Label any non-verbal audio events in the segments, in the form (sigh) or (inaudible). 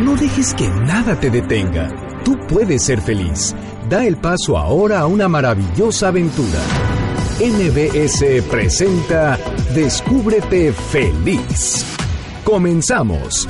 No dejes que nada te detenga. Tú puedes ser feliz. Da el paso ahora a una maravillosa aventura. NBS presenta Descúbrete feliz. Comenzamos.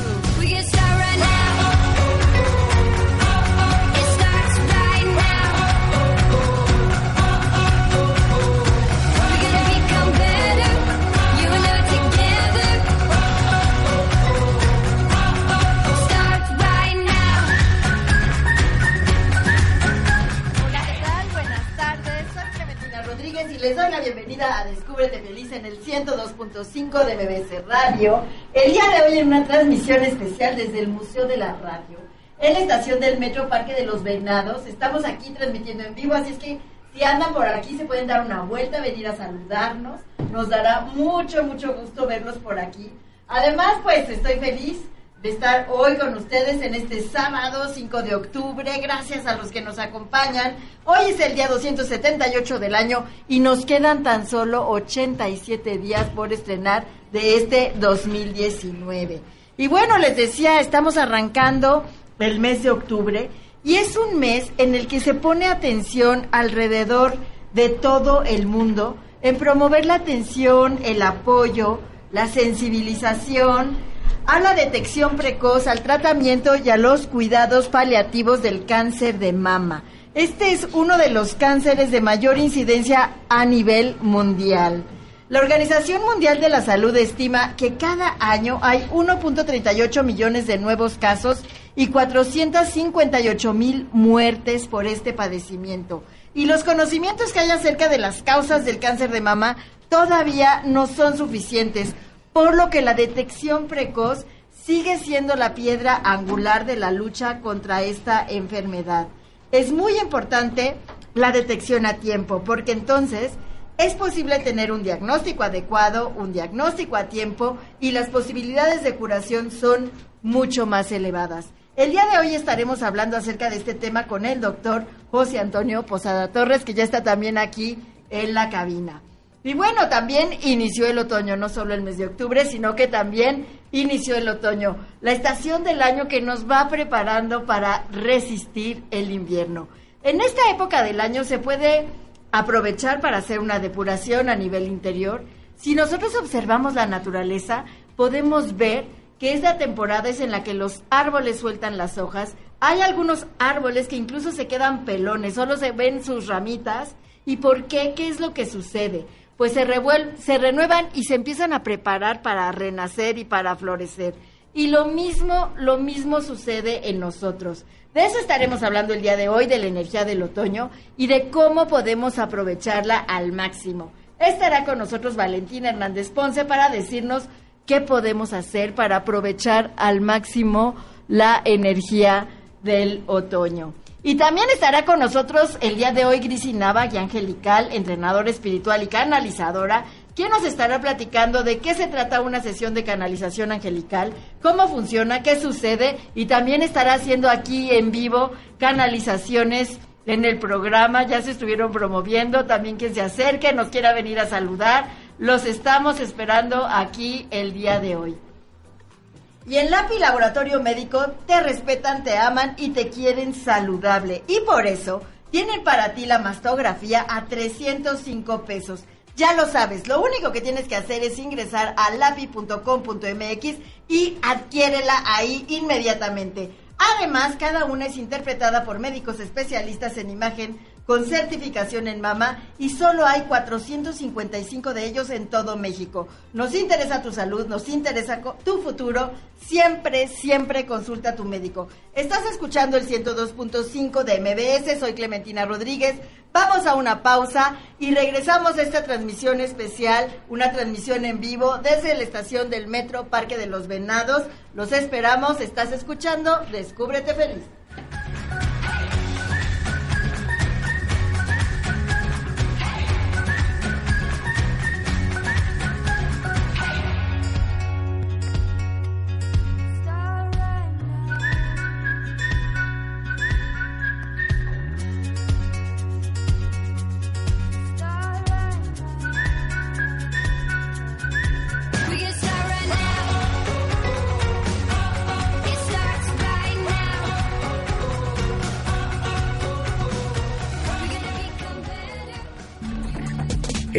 A Descúbrete Feliz en el 102.5 de MBC Radio. El día de hoy en una transmisión especial desde el Museo de la Radio, en la estación del Metro Parque de los Venados. Estamos aquí transmitiendo en vivo, así es que si andan por aquí se pueden dar una vuelta, venir a saludarnos. Nos dará mucho, mucho gusto verlos por aquí. Además, pues estoy feliz de estar hoy con ustedes en este sábado 5 de octubre. Gracias a los que nos acompañan. Hoy es el día 278 del año y nos quedan tan solo 87 días por estrenar de este 2019. Y bueno, les decía, estamos arrancando el mes de octubre y es un mes en el que se pone atención alrededor de todo el mundo en promover la atención, el apoyo, la sensibilización, a la detección precoz, al tratamiento y a los cuidados paliativos del cáncer de mama. Este es uno de los cánceres de mayor incidencia a nivel mundial. La Organización Mundial de la Salud estima que cada año hay 1.38 millones de nuevos casos y 458 mil muertes por este padecimiento. Y los conocimientos que hay acerca de las causas del cáncer de mama todavía no son suficientes por lo que la detección precoz sigue siendo la piedra angular de la lucha contra esta enfermedad. Es muy importante la detección a tiempo, porque entonces es posible tener un diagnóstico adecuado, un diagnóstico a tiempo y las posibilidades de curación son mucho más elevadas. El día de hoy estaremos hablando acerca de este tema con el doctor José Antonio Posada Torres, que ya está también aquí en la cabina. Y bueno, también inició el otoño, no solo el mes de octubre, sino que también inició el otoño, la estación del año que nos va preparando para resistir el invierno. En esta época del año se puede aprovechar para hacer una depuración a nivel interior. Si nosotros observamos la naturaleza, podemos ver que esta temporada es en la que los árboles sueltan las hojas. Hay algunos árboles que incluso se quedan pelones, solo se ven sus ramitas. ¿Y por qué? ¿Qué es lo que sucede? Pues se, se renuevan y se empiezan a preparar para renacer y para florecer. Y lo mismo, lo mismo sucede en nosotros. De eso estaremos hablando el día de hoy, de la energía del otoño y de cómo podemos aprovecharla al máximo. Estará con nosotros Valentina Hernández Ponce para decirnos qué podemos hacer para aprovechar al máximo la energía del otoño. Y también estará con nosotros el día de hoy Grisi Nava, y angelical, entrenadora espiritual y canalizadora, quien nos estará platicando de qué se trata una sesión de canalización angelical, cómo funciona, qué sucede y también estará haciendo aquí en vivo canalizaciones en el programa, ya se estuvieron promoviendo, también quien se acerque, nos quiera venir a saludar, los estamos esperando aquí el día de hoy. Y en LAPI Laboratorio Médico te respetan, te aman y te quieren saludable. Y por eso tienen para ti la mastografía a 305 pesos. Ya lo sabes, lo único que tienes que hacer es ingresar a lapi.com.mx y adquiérela ahí inmediatamente. Además, cada una es interpretada por médicos especialistas en imagen con certificación en mama y solo hay 455 de ellos en todo México. Nos interesa tu salud, nos interesa tu futuro. Siempre, siempre consulta a tu médico. Estás escuchando el 102.5 de MBS, soy Clementina Rodríguez. Vamos a una pausa y regresamos a esta transmisión especial, una transmisión en vivo desde la estación del Metro Parque de los Venados. Los esperamos, estás escuchando, descúbrete feliz.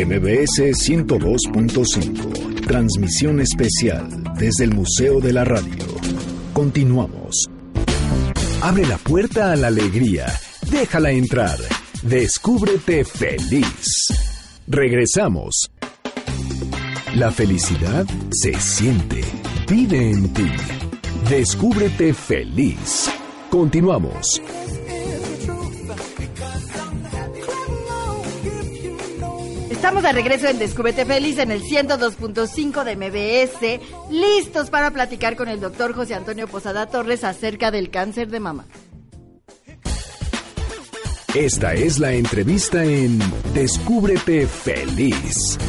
MBS 102.5. Transmisión especial desde el Museo de la Radio. Continuamos. Abre la puerta a la alegría. Déjala entrar. Descúbrete feliz. Regresamos. La felicidad se siente. Vive en ti. Descúbrete feliz. Continuamos. De regreso en Descúbrete Feliz en el 102.5 de MBS, listos para platicar con el doctor José Antonio Posada Torres acerca del cáncer de mama. Esta es la entrevista en Descúbrete Feliz.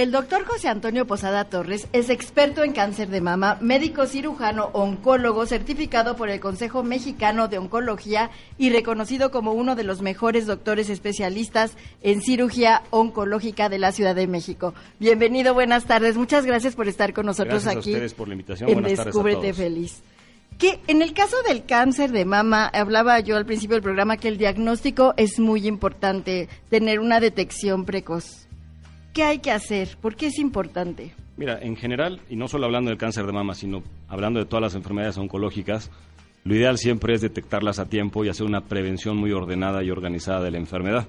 El doctor José Antonio Posada Torres es experto en cáncer de mama, médico cirujano, oncólogo, certificado por el Consejo Mexicano de Oncología y reconocido como uno de los mejores doctores especialistas en cirugía oncológica de la Ciudad de México. Bienvenido, buenas tardes. Muchas gracias por estar con nosotros gracias aquí. A ustedes por la invitación. En Descúbrete Feliz. Que en el caso del cáncer de mama, hablaba yo al principio del programa que el diagnóstico es muy importante, tener una detección precoz. ¿Qué hay que hacer? ¿Por qué es importante? Mira, en general, y no solo hablando del cáncer de mama, sino hablando de todas las enfermedades oncológicas, lo ideal siempre es detectarlas a tiempo y hacer una prevención muy ordenada y organizada de la enfermedad.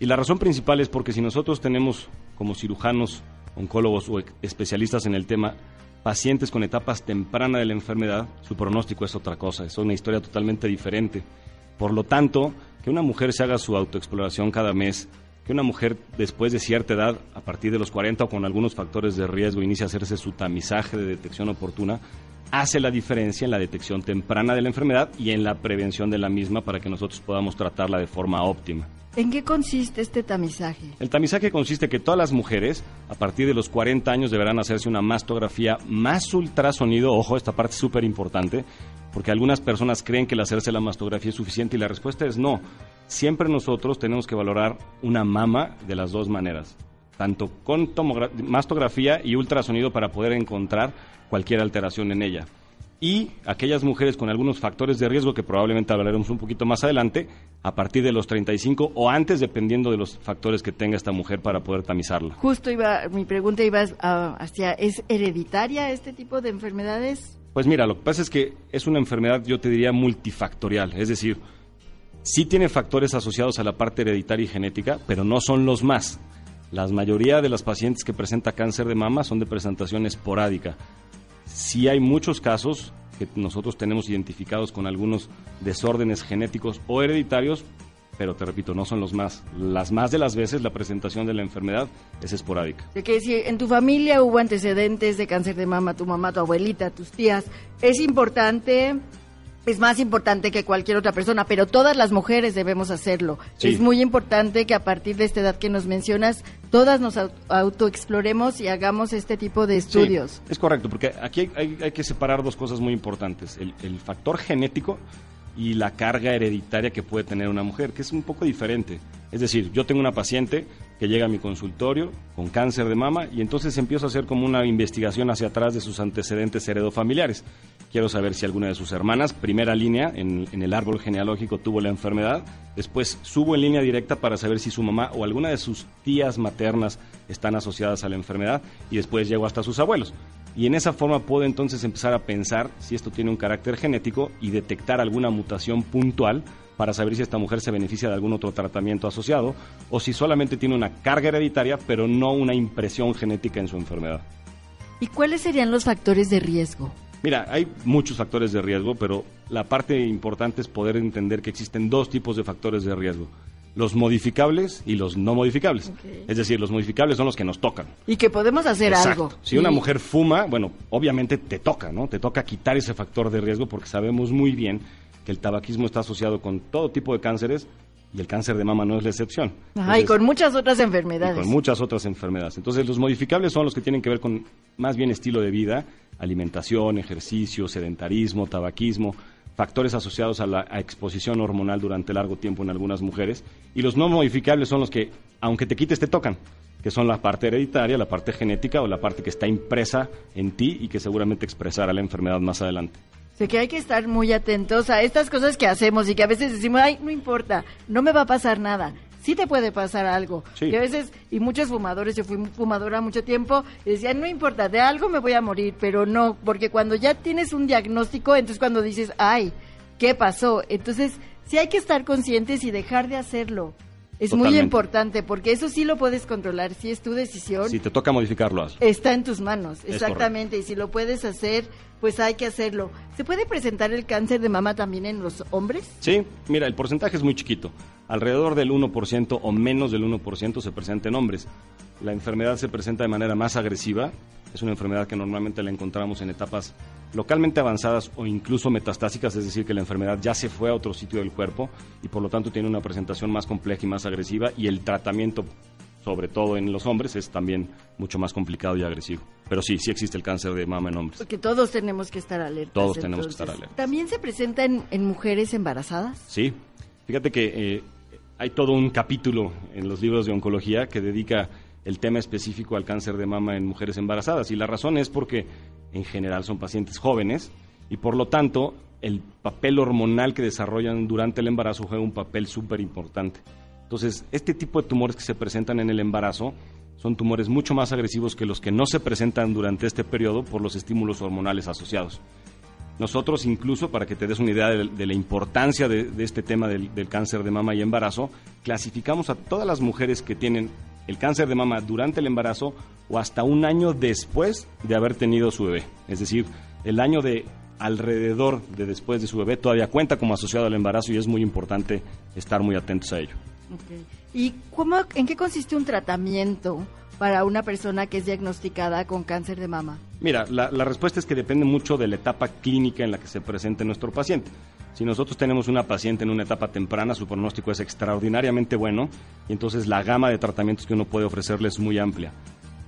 Y la razón principal es porque si nosotros tenemos como cirujanos, oncólogos o especialistas en el tema, pacientes con etapas tempranas de la enfermedad, su pronóstico es otra cosa, es una historia totalmente diferente. Por lo tanto, que una mujer se haga su autoexploración cada mes, que una mujer después de cierta edad, a partir de los 40 o con algunos factores de riesgo, inicia a hacerse su tamizaje de detección oportuna, hace la diferencia en la detección temprana de la enfermedad y en la prevención de la misma para que nosotros podamos tratarla de forma óptima. ¿En qué consiste este tamizaje? El tamizaje consiste en que todas las mujeres, a partir de los 40 años, deberán hacerse una mastografía más ultrasonido. Ojo, esta parte es súper importante, porque algunas personas creen que el hacerse la mastografía es suficiente y la respuesta es no siempre nosotros tenemos que valorar una mama de las dos maneras, tanto con mastografía y ultrasonido para poder encontrar cualquier alteración en ella. Y aquellas mujeres con algunos factores de riesgo que probablemente hablaremos un poquito más adelante, a partir de los 35 o antes, dependiendo de los factores que tenga esta mujer para poder tamizarla. Justo iba, mi pregunta iba hacia, ¿es hereditaria este tipo de enfermedades? Pues mira, lo que pasa es que es una enfermedad, yo te diría, multifactorial, es decir, Sí tiene factores asociados a la parte hereditaria y genética, pero no son los más. La mayoría de las pacientes que presenta cáncer de mama son de presentación esporádica. Sí hay muchos casos que nosotros tenemos identificados con algunos desórdenes genéticos o hereditarios, pero te repito, no son los más. Las más de las veces la presentación de la enfermedad es esporádica. De que si en tu familia hubo antecedentes de cáncer de mama, tu mamá, tu abuelita, tus tías, es importante es más importante que cualquier otra persona, pero todas las mujeres debemos hacerlo. Es muy importante que a partir de esta edad que nos mencionas, todas nos autoexploremos y hagamos este tipo de estudios. es correcto, porque aquí hay, que separar dos cosas muy importantes. el factor genético y la carga hereditaria que puede tener una mujer, que es un poco diferente. Es decir, yo tengo una paciente que llega a mi consultorio con cáncer de mama y entonces empiezo a hacer como una investigación hacia atrás de sus antecedentes heredofamiliares. Quiero saber si alguna de sus hermanas, primera línea en, en, el árbol genealógico, tuvo la enfermedad. Después subo en línea directa para saber si su mamá o alguna de sus tías maternas están asociadas a la enfermedad y después llego hasta sus abuelos y en esa forma puedo entonces empezar a pensar si esto tiene un carácter genético y detectar alguna mutación puntual para saber si esta mujer se beneficia de algún otro tratamiento asociado o si solamente tiene una carga hereditaria pero no una impresión genética en su enfermedad. ¿Y cuáles serían los factores de riesgo? Mira, hay muchos factores de riesgo, pero la parte importante es poder entender que existen dos tipos de factores de riesgo los modificables y los no modificables. Es decir, los modificables son los que nos tocan. Y que podemos hacer algo. Si una mujer fuma, bueno, obviamente te toca, ¿no? Te toca quitar ese factor de riesgo porque sabemos muy bien que el tabaquismo está asociado con todo tipo de cánceres y el cáncer de mama no es la excepción. y con muchas otras enfermedades. con muchas otras enfermedades. Entonces, los modificables son los que tienen que ver con más bien estilo de vida, alimentación, ejercicio, sedentarismo, tabaquismo factores asociados a la exposición hormonal durante largo tiempo en algunas mujeres. Y los no modificables son los que, aunque te quites, te tocan, que son la parte hereditaria, la parte genética o la parte que está impresa en ti y que seguramente expresará la enfermedad más adelante. Sé que hay que estar muy atentos a estas cosas que hacemos y que a veces decimos, ay, no importa, no me va a pasar nada sí te puede pasar algo. Y a veces, y muchos fumadores, yo fui fumadora mucho tiempo, y decían, no importa, de algo me voy a morir, pero no, porque cuando ya tienes un diagnóstico, entonces cuando dices, ay, ¿qué pasó? Entonces, sí hay que estar conscientes y dejar de hacerlo. Es muy importante porque eso sí lo puedes controlar, si es tu decisión. Si te toca modificarlo, Está en tus manos, exactamente. Y si lo puedes hacer, pues hay que hacerlo. ¿Se puede presentar el cáncer de mama también en los hombres? Sí, mira, el porcentaje es muy chiquito. Alrededor del 1% o menos del 1% se presenta en hombres. La enfermedad se presenta de manera más agresiva. Es una enfermedad que normalmente la encontramos en etapas localmente avanzadas o incluso metastásicas, es decir, que la enfermedad ya se fue a otro sitio del cuerpo y por lo tanto tiene una presentación más compleja y más agresiva y el tratamiento, sobre todo en los hombres, es también mucho más complicado y agresivo. Pero sí, sí existe el cáncer de mama en hombres. Porque todos tenemos que estar alertas. Todos tenemos que estar alertas. ¿También se presenta en, mujeres embarazadas? Sí. Fíjate que eh, hay todo un capítulo en los libros de oncología que dedica el tema específico al cáncer de mama en mujeres embarazadas. Y la razón es porque en general son pacientes jóvenes y por lo tanto el papel hormonal que desarrollan durante el embarazo juega un papel súper importante. Entonces, este tipo de tumores que se presentan en el embarazo son tumores mucho más agresivos que los que no se presentan durante este periodo por los estímulos hormonales asociados. Nosotros incluso, para que te des una idea de, la importancia de, este tema del, del, cáncer de mama y embarazo, clasificamos a todas las mujeres que tienen el cáncer de mama durante el embarazo o hasta un año después de haber tenido su bebé. Es decir, el año de alrededor de después de su bebé todavía cuenta como asociado al embarazo y es muy importante estar muy atentos a ello. ¿Y cómo, en qué consiste un tratamiento para una persona que es diagnosticada con cáncer de mama? Mira, la, respuesta es que depende mucho de la etapa clínica en la que se presente nuestro paciente. Si nosotros tenemos una paciente en una etapa temprana, su pronóstico es extraordinariamente bueno y entonces la gama de tratamientos que uno puede ofrecerle es muy amplia.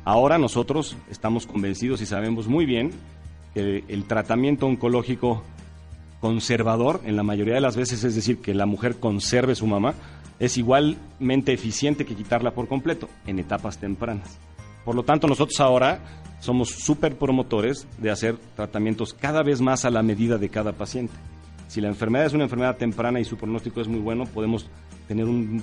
Ahora nosotros estamos convencidos y sabemos muy bien que el tratamiento oncológico conservador, en la mayoría de las veces, es decir, que la mujer conserve su mamá, es igualmente eficiente que quitarla por completo en etapas tempranas. Por lo tanto, nosotros ahora somos súper promotores de hacer tratamientos cada vez más a la medida de cada paciente. Si la enfermedad es una enfermedad temprana y su pronóstico es muy bueno, podemos tener un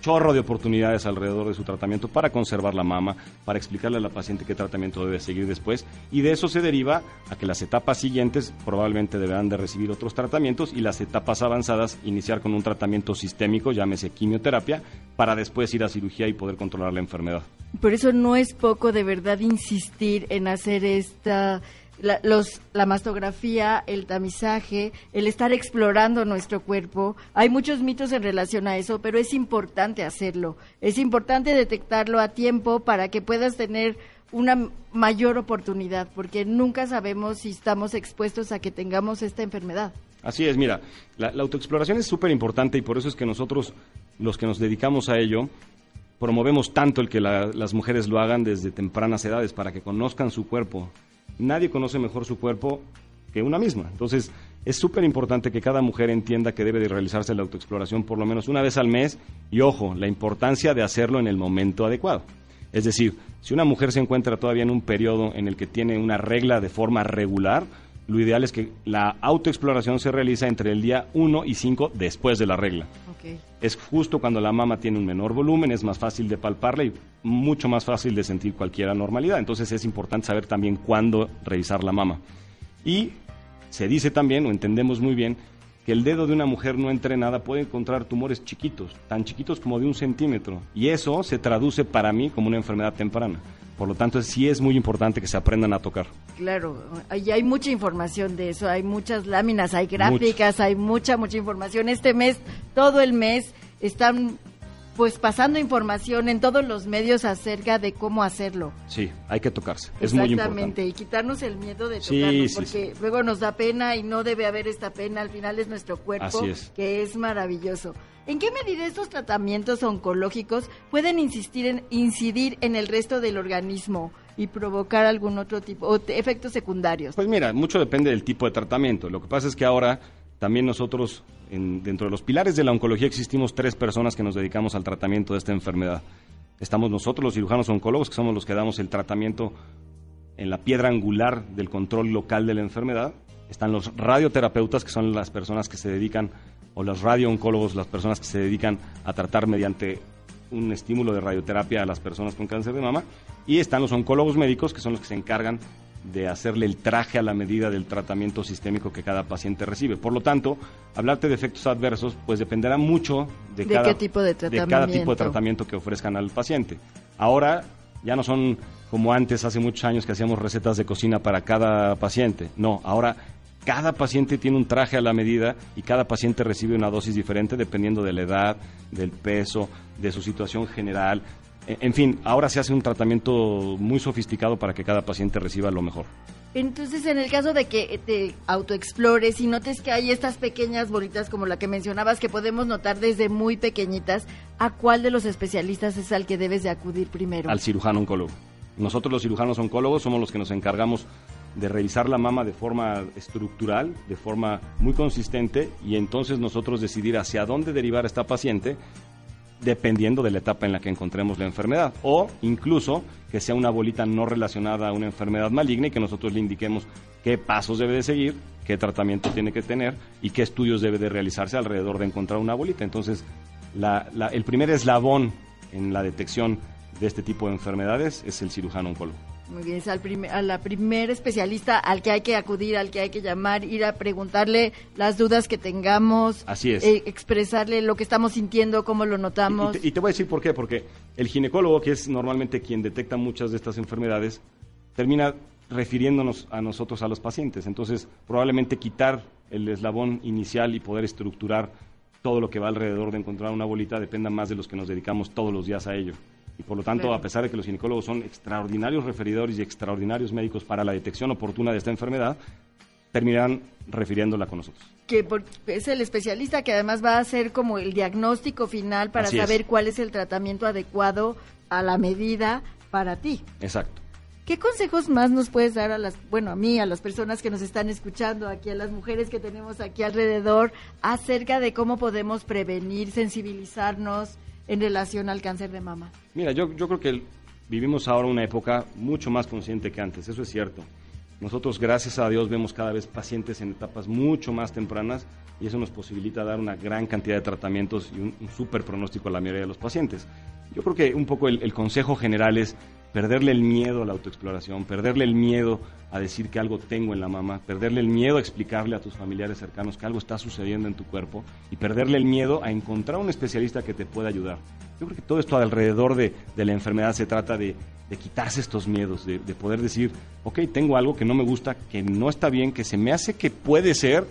chorro de oportunidades alrededor de su tratamiento para conservar la mama, para explicarle a la paciente qué tratamiento debe seguir después y de eso se deriva a que las etapas siguientes probablemente deberán de recibir otros tratamientos y las etapas avanzadas iniciar con un tratamiento sistémico, llámese quimioterapia, para después ir a cirugía y poder controlar la enfermedad. Por eso no es poco de verdad insistir en hacer esta la, los, la mastografía, el tamizaje, el estar explorando nuestro cuerpo. Hay muchos mitos en relación a eso, pero es importante hacerlo. Es importante detectarlo a tiempo para que puedas tener una mayor oportunidad, porque nunca sabemos si estamos expuestos a que tengamos esta enfermedad. Así es, mira, la, autoexploración es súper importante y por eso es que nosotros, los que nos dedicamos a ello, promovemos tanto el que las mujeres lo hagan desde tempranas edades para que conozcan su cuerpo, nadie conoce mejor su cuerpo que una misma. Entonces, es súper importante que cada mujer entienda que debe de realizarse la autoexploración por lo menos una vez al mes y, ojo, la importancia de hacerlo en el momento adecuado. Es decir, si una mujer se encuentra todavía en un periodo en el que tiene una regla de forma regular, lo ideal es que la autoexploración se realiza entre el día 1 y 5 después de la regla. Es justo cuando la mama tiene un menor volumen, es más fácil de palparla y mucho más fácil de sentir cualquier anormalidad. Entonces es importante saber también cuándo revisar la mama. Y se dice también, o entendemos muy bien, que el dedo de una mujer no entrenada puede encontrar tumores chiquitos, tan chiquitos como de un centímetro. Y eso se traduce para mí como una enfermedad temprana. Por lo tanto, sí es muy importante que se aprendan a tocar. Claro, y hay mucha información de eso, hay muchas láminas, hay gráficas, hay mucha, mucha información. Este mes, todo el mes, están pues pasando información en todos los medios acerca de cómo hacerlo. Sí, hay que tocarse, es muy importante. Exactamente, y quitarnos el miedo de tocarnos, porque luego nos da pena y no debe haber esta pena, al final es nuestro cuerpo, que es maravilloso. ¿En qué medida estos tratamientos oncológicos pueden insistir en, incidir en el resto del organismo? y provocar algún otro tipo de efectos secundarios? Pues mira, mucho depende del tipo de tratamiento. Lo que pasa es que ahora también nosotros, dentro de los pilares de la oncología, existimos tres personas que nos dedicamos al tratamiento de esta enfermedad. Estamos nosotros, los cirujanos oncólogos, que somos los que damos el tratamiento en la piedra angular del control local de la enfermedad. Están los radioterapeutas, que son las personas que se dedican, o los radiooncólogos, las personas que se dedican a tratar mediante un estímulo de radioterapia a las personas con cáncer de mama. Y están los oncólogos médicos, que son los que se encargan de hacerle el traje a la medida del tratamiento sistémico que cada paciente recibe. Por lo tanto, hablarte de efectos adversos, pues dependerá mucho de, cada, tipo de, cada tipo de tratamiento que ofrezcan al paciente. Ahora ya no son como antes, hace muchos años que hacíamos recetas de cocina para cada paciente. No, ahora cada paciente tiene un traje a la medida y cada paciente recibe una dosis diferente dependiendo de la edad, del peso, de su situación general, en fin, ahora se hace un tratamiento muy sofisticado para que cada paciente reciba lo mejor. Entonces, en el caso de que te autoexplores y notes que hay estas pequeñas bolitas como la que mencionabas que podemos notar desde muy pequeñitas, ¿a cuál de los especialistas es al que debes de acudir primero? Al cirujano oncólogo. Nosotros los cirujanos oncólogos somos los que nos encargamos de revisar la mama de forma estructural, de forma muy consistente y entonces nosotros decidir hacia dónde derivar esta paciente dependiendo de la etapa en la que encontremos la enfermedad o incluso que sea una bolita no relacionada a una enfermedad maligna y que nosotros le indiquemos qué pasos debe de seguir, qué tratamiento tiene que tener y qué estudios debe de realizarse alrededor de encontrar una bolita. Entonces, el primer eslabón en la detección de este tipo de enfermedades es el cirujano oncólogo. Muy bien, es al a la primer especialista al que hay que acudir, al que hay que llamar, ir a preguntarle las dudas que tengamos. Así es. Eh, expresarle lo que estamos sintiendo, cómo lo notamos. Y, te, voy a decir por qué, porque el ginecólogo, que es normalmente quien detecta muchas de estas enfermedades, termina refiriéndonos a nosotros, a los pacientes. Entonces, probablemente quitar el eslabón inicial y poder estructurar todo lo que va alrededor de encontrar una bolita dependa más de los que nos dedicamos todos los días a ello y por lo tanto, a pesar de que los ginecólogos son extraordinarios referidores y extraordinarios médicos para la detección oportuna de esta enfermedad, terminarán refiriéndola con nosotros. Que es el especialista que además va a hacer como el diagnóstico final para saber cuál es el tratamiento adecuado a la medida para ti. Exacto. ¿Qué consejos más nos puedes dar a las, bueno, a mí, a las personas que nos están escuchando, aquí a las mujeres que tenemos aquí alrededor, acerca de cómo podemos prevenir, sensibilizarnos, en relación al cáncer de mama? Mira, yo, yo creo que vivimos ahora una época mucho más consciente que antes, eso es cierto. Nosotros, gracias a Dios, vemos cada vez pacientes en etapas mucho más tempranas y eso nos posibilita dar una gran cantidad de tratamientos y un, un súper pronóstico a la mayoría de los pacientes. Yo creo que un poco el, consejo general es perderle el miedo a la autoexploración, perderle el miedo a decir que algo tengo en la mama, perderle el miedo a explicarle a tus familiares cercanos que algo está sucediendo en tu cuerpo y perderle el miedo a encontrar un especialista que te pueda ayudar. Yo creo que todo esto alrededor de, la enfermedad se trata de, quitarse estos miedos, de, poder decir, ok, tengo algo que no me gusta, que no está bien, que se me hace que puede ser,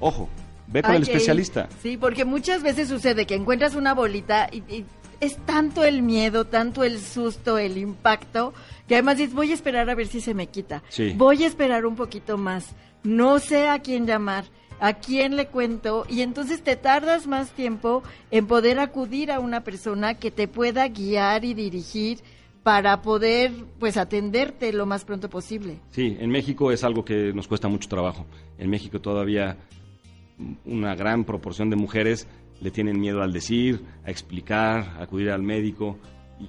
ojo, ve con el especialista. Sí, porque muchas veces sucede que encuentras una bolita y es tanto el miedo, tanto el susto, el impacto, que además dices, voy a esperar a ver si se me quita. Voy a esperar un poquito más. No sé a quién llamar, a quién le cuento, y entonces te tardas más tiempo en poder acudir a una persona que te pueda guiar y dirigir para poder pues atenderte lo más pronto posible. Sí, en México es algo que nos cuesta mucho trabajo. En México todavía una gran proporción de mujeres le tienen miedo al decir, a explicar, a acudir al médico.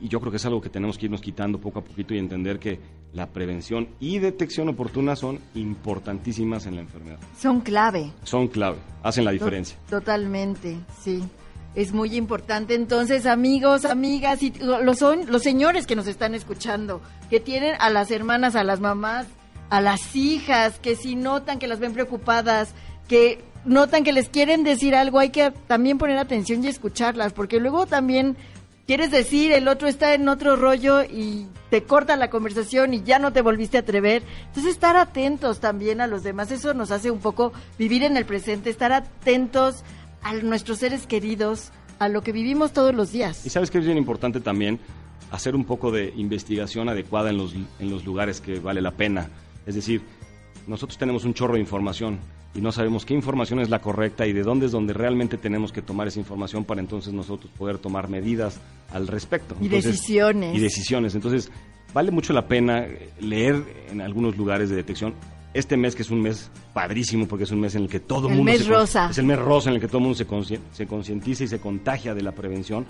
Y yo creo que es algo que tenemos que irnos quitando poco a poquito y entender que la prevención y detección oportuna son importantísimas en la enfermedad. Son clave. Son clave, hacen la diferencia. Totalmente, sí. Es muy importante. Entonces, amigos, amigas, y los, son, los señores que nos están escuchando, que tienen a las hermanas, a las mamás, a las hijas, que si notan que las ven preocupadas, que notan que les quieren decir algo, hay que también poner atención y escucharlas, porque luego también quieres decir, el otro está en otro rollo y te corta la conversación y ya no te volviste a atrever. Entonces, estar atentos también a los demás, eso nos hace un poco vivir en el presente, estar atentos a nuestros seres queridos, a lo que vivimos todos los días. Y sabes que es bien importante también hacer un poco de investigación adecuada en los, en los lugares que vale la pena. Es decir, nosotros tenemos un chorro de información y no sabemos qué información es la correcta y de dónde es donde realmente tenemos que tomar esa información para entonces nosotros poder tomar medidas al respecto. Y decisiones. Y decisiones. Entonces, vale mucho la pena leer en algunos lugares de detección. Este mes que es un mes padrísimo porque es un mes en el que todo el mundo... Mes rosa. Es el mes rosa en el que todo el mundo se, se concientiza y se contagia de la prevención.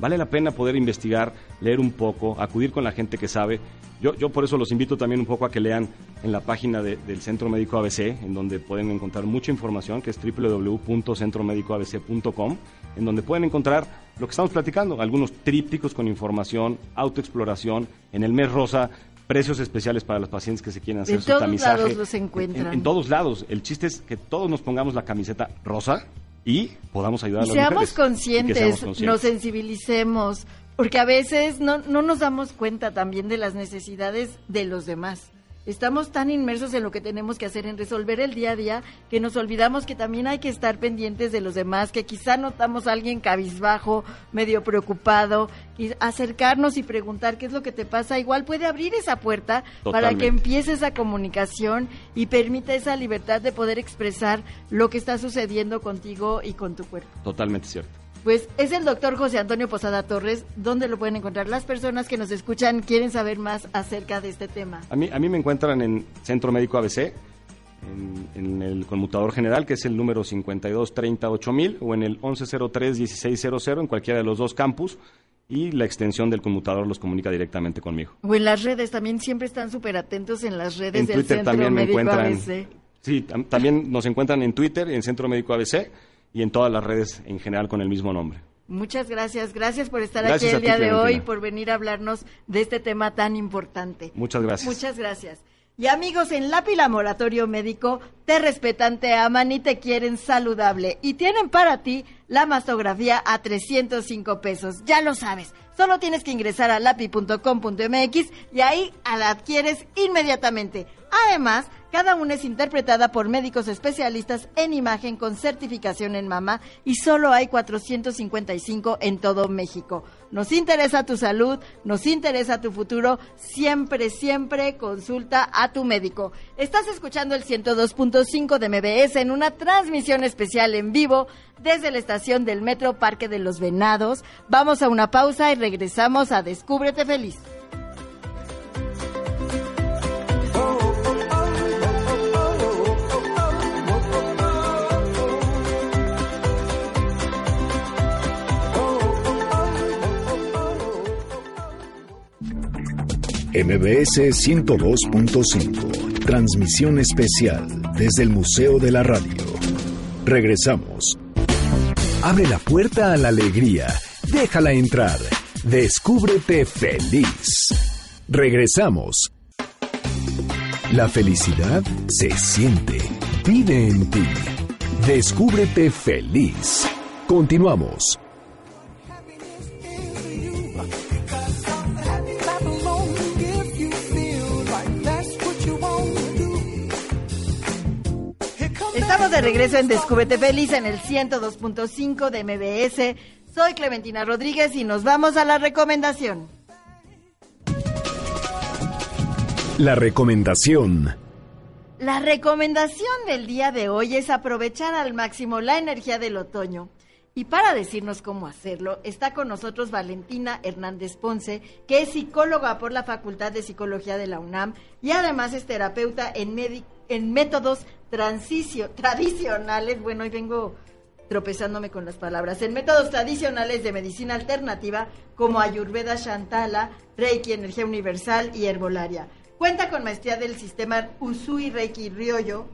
Vale la pena poder investigar, leer un poco, acudir con la gente que sabe. Yo, yo por eso los invito también un poco a que lean en la página del Centro Médico ABC, en donde pueden encontrar mucha información, que es www.centromedicoabc.com, en donde pueden encontrar lo que estamos platicando, algunos trípticos con información, autoexploración, en el mes rosa, precios especiales para los pacientes que se quieren hacer en su todos tamizaje. Lados los encuentran. en, todos lados. El chiste es que todos nos pongamos la camiseta rosa y podamos ayudar a las seamos mujeres. Conscientes, y seamos conscientes, nos sensibilicemos, porque a veces no, no nos damos cuenta también de las necesidades de los demás. Estamos tan inmersos en lo que tenemos que hacer, en resolver el día a día, que nos olvidamos que también hay que estar pendientes de los demás, que quizá notamos a alguien cabizbajo, medio preocupado, y acercarnos y preguntar qué es lo que te pasa. Igual puede abrir esa puerta para que empiece esa comunicación y permita esa libertad de poder expresar lo que está sucediendo contigo y con tu cuerpo. Totalmente cierto. Pues es el doctor José Antonio Posada Torres. ¿Dónde lo pueden encontrar? Las personas que nos escuchan quieren saber más acerca de este tema. A mí, a mí me encuentran en Centro Médico ABC, en, en el conmutador general, que es el número 52308000, o en el 1103-1600, en cualquiera de los dos campus, y la extensión del conmutador los comunica directamente conmigo. O en las redes, también siempre están súper atentos en las redes En del Twitter Centro también me Médico encuentran. ABC. Sí, tam- también nos encuentran en Twitter, en Centro Médico ABC, y en todas las redes en general con el mismo nombre. Muchas gracias, gracias por estar Gracias aquí el ti, día de Clementina. hoy, por venir a hablarnos de este tema tan importante. Muchas gracias. Muchas gracias. Y amigos, en Lápiz Laboratorio Médico te respetan, te aman y te quieren saludable. Y tienen para ti la mastografía a 305 pesos. Ya lo sabes. Solo tienes que ingresar a lapi.com.mx y ahí la adquieres inmediatamente. Además, cada una es interpretada por médicos especialistas en imagen con certificación en mama y solo hay 455 en todo México. Nos interesa tu salud, nos interesa tu futuro, siempre, siempre consulta a tu médico. Estás escuchando el 102.5 de MBS en una transmisión especial en vivo desde la estación del Metro Parque de los Venados. Vamos a una pausa y regresamos a Descúbrete Feliz. MBS 102.5. Transmisión especial desde el Museo de la Radio. Regresamos. Abre la puerta a la alegría. Déjala entrar. Descúbrete feliz. Regresamos. La felicidad se siente. Vive en ti. Descúbrete feliz. Continuamos. De regreso en Descúbrete Feliz en el 102.5 de MBS. Soy Clementina Rodríguez y nos vamos a la recomendación. La recomendación. La recomendación del día de hoy es aprovechar al máximo la energía del otoño. Y para decirnos cómo hacerlo, está con nosotros Valentina Hernández Ponce, que es psicóloga por la Facultad de Psicología de la UNAM y además es terapeuta en, en métodos transicio- tradicionales. Bueno, hoy vengo tropezándome con las palabras. En métodos tradicionales de medicina alternativa como Ayurveda Shantala, Reiki, Energía Universal y Herbolaria. Cuenta con maestría del sistema Usui Reiki Ryoyo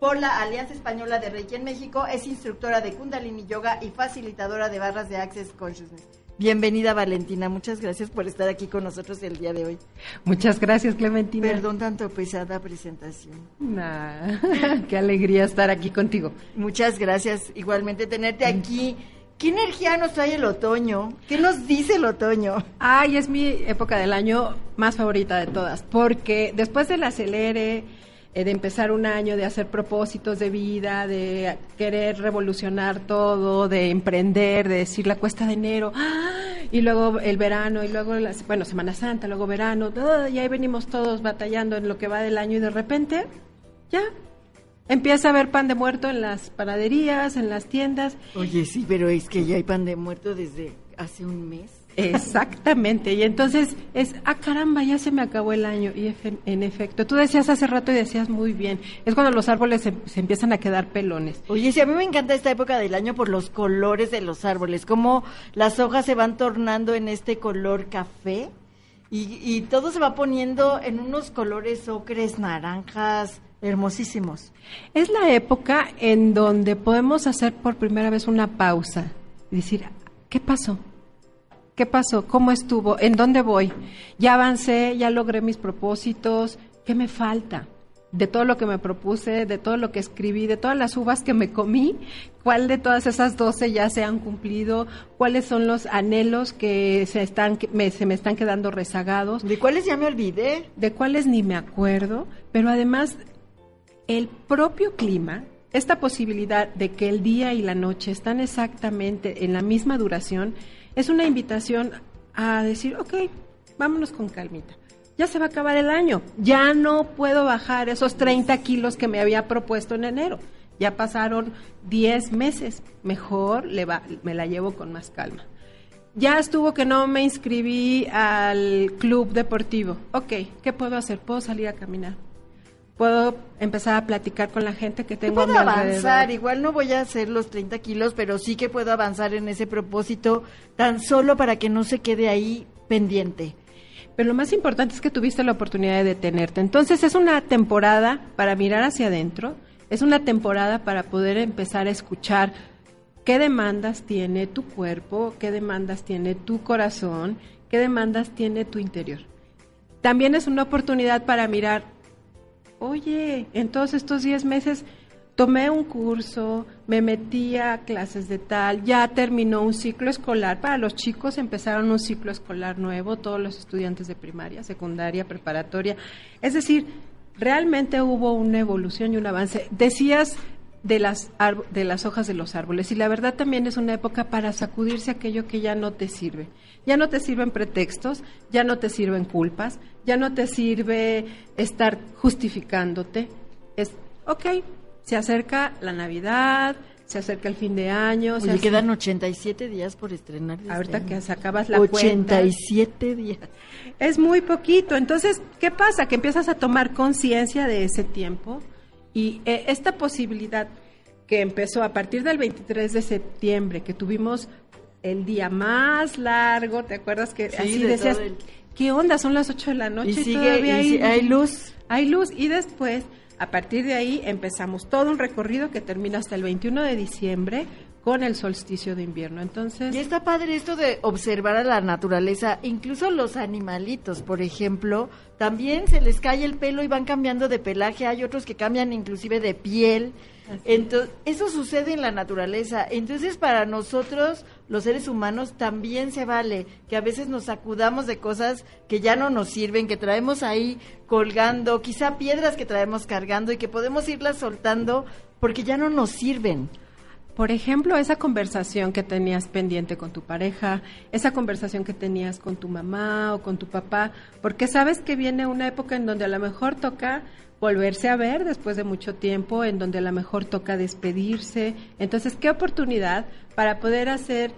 por la Alianza Española de Reiki en México. Es instructora de Kundalini Yoga y facilitadora de barras de Access Consciousness. Bienvenida Valentina, muchas gracias por estar aquí con nosotros el día de hoy. Muchas gracias Clementina. Perdón tanto pesada presentación. Nah, (laughs) qué alegría estar aquí contigo. Muchas gracias, igualmente tenerte aquí. ¿Qué energía nos trae el otoño? ¿Qué nos dice el otoño? Ay, es mi época del año más favorita de todas, porque después del acelere, de empezar un año, de hacer propósitos de vida, de querer revolucionar todo, de emprender, de decir la cuesta de enero, ¡ah! y luego el verano, y luego, las, bueno, Semana Santa, luego verano, y ahí venimos todos batallando en lo que va del año y de repente, ya, empieza a haber pan de muerto en las panaderías, en las tiendas. Oye, sí, pero es que ya hay pan de muerto desde hace un mes. Exactamente, y entonces es, ah caramba, ya se me acabó el año, y en efecto, tú decías hace rato y decías muy bien, es cuando los árboles se, empiezan a quedar pelones. Oye, sí, a mí me encanta esta época del año por los colores de los árboles, como las hojas se van tornando en este color café, y, y todo se va poniendo en unos colores ocres, naranjas, hermosísimos. Es la época en donde podemos hacer por primera vez una pausa y decir, ¿qué pasó? ¿Qué pasó? ¿Cómo estuvo? ¿En dónde voy? Ya avancé, ya logré mis propósitos. ¿Qué me falta? De todo lo que me propuse, de todo lo que escribí, de todas las uvas que me comí, ¿cuál de todas esas doce ya se han cumplido? ¿Cuáles son los anhelos que se, están, me, se me están quedando rezagados? ¿De cuáles ya me olvidé? De cuáles ni me acuerdo, pero además el propio clima esta posibilidad de que el día y la noche están exactamente en la misma duración es una invitación a decir, ok, vámonos con calmita. Ya se va a acabar el año, ya no puedo bajar esos 30 kilos que me había propuesto en enero. Ya pasaron 10 meses, mejor le va, me la llevo con más calma. Ya estuvo que no me inscribí al club deportivo. Ok, ¿qué puedo hacer? Puedo salir a caminar puedo empezar a platicar con la gente que tengo a mi avanzar, igual no voy a hacer los 30 kilos, pero sí que puedo avanzar en ese propósito tan solo para que no se quede ahí pendiente. Pero lo más importante es que tuviste la oportunidad de detenerte. Entonces es una temporada para mirar hacia adentro, es una temporada para poder empezar a escuchar qué demandas tiene tu cuerpo, qué demandas tiene tu corazón, qué demandas tiene tu interior. También es una oportunidad para mirar oye, en todos estos 10 meses tomé un curso, me metí a clases de tal, ya terminó un ciclo escolar. Para los chicos empezaron un ciclo escolar nuevo, todos los estudiantes de primaria, secundaria, preparatoria. Es decir, realmente hubo una evolución y un avance. Decías de las, de las hojas de los árboles y la verdad también es una época para sacudirse aquello que ya no te sirve. Ya no te sirven pretextos, ya no te sirven culpas, ya no te sirve estar justificándote. Es, ok, se acerca la Navidad, se acerca el fin de año. Oye, quedan 87 días por estrenar. Este Ahorita que sacabas la 87 días. Es muy poquito. Entonces, ¿qué pasa? Que empiezas a tomar conciencia de ese tiempo y eh, esta posibilidad que empezó a partir del 23 de septiembre, que tuvimos el día más largo, ¿te acuerdas que así decías, ¿qué onda? Son las 8 de la noche y, todavía hay, luz. Hay luz y después, a partir de ahí, empezamos todo un recorrido que termina hasta el 21 de diciembre con el solsticio de invierno. Entonces, y está padre esto de observar a la naturaleza, incluso los animalitos, por ejemplo, también se les cae el pelo y van cambiando de pelaje, hay otros que cambian inclusive de piel. Entonces, eso sucede en la naturaleza. Entonces, para nosotros, los seres humanos, también se vale que a veces nos acudamos de cosas que ya no nos sirven, que traemos ahí colgando, quizá piedras que traemos cargando y que podemos irlas soltando porque ya no nos sirven. Por ejemplo, esa conversación que tenías pendiente con tu pareja, esa conversación que tenías con tu mamá o con tu papá, porque sabes que viene una época en donde a lo mejor toca volverse a ver después de mucho tiempo, en donde a lo mejor toca despedirse. Entonces, qué oportunidad para poder hacer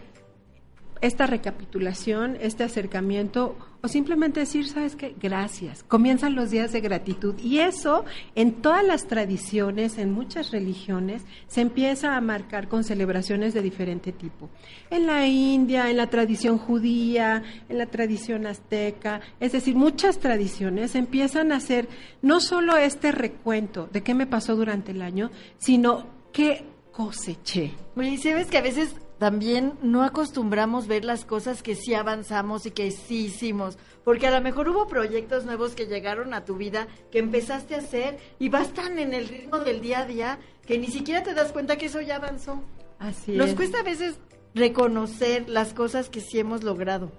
esta recapitulación, este acercamiento o simplemente decir, ¿sabes qué? Gracias. Comienzan los días de gratitud y eso en todas las tradiciones, en muchas religiones, se empieza a marcar con celebraciones de diferente tipo. En la India, en la tradición judía, en la tradición azteca, es decir, muchas tradiciones empiezan a hacer no solo este recuento de qué me pasó durante el año, sino qué coseché. Y sabes que a veces también no acostumbramos ver las cosas que sí avanzamos y que sí hicimos, porque a lo mejor hubo proyectos nuevos que llegaron a tu vida, que empezaste a hacer y vas tan en el ritmo del día a día que ni siquiera te das cuenta que eso ya avanzó. Así Nos es. cuesta a veces reconocer las cosas que sí hemos logrado.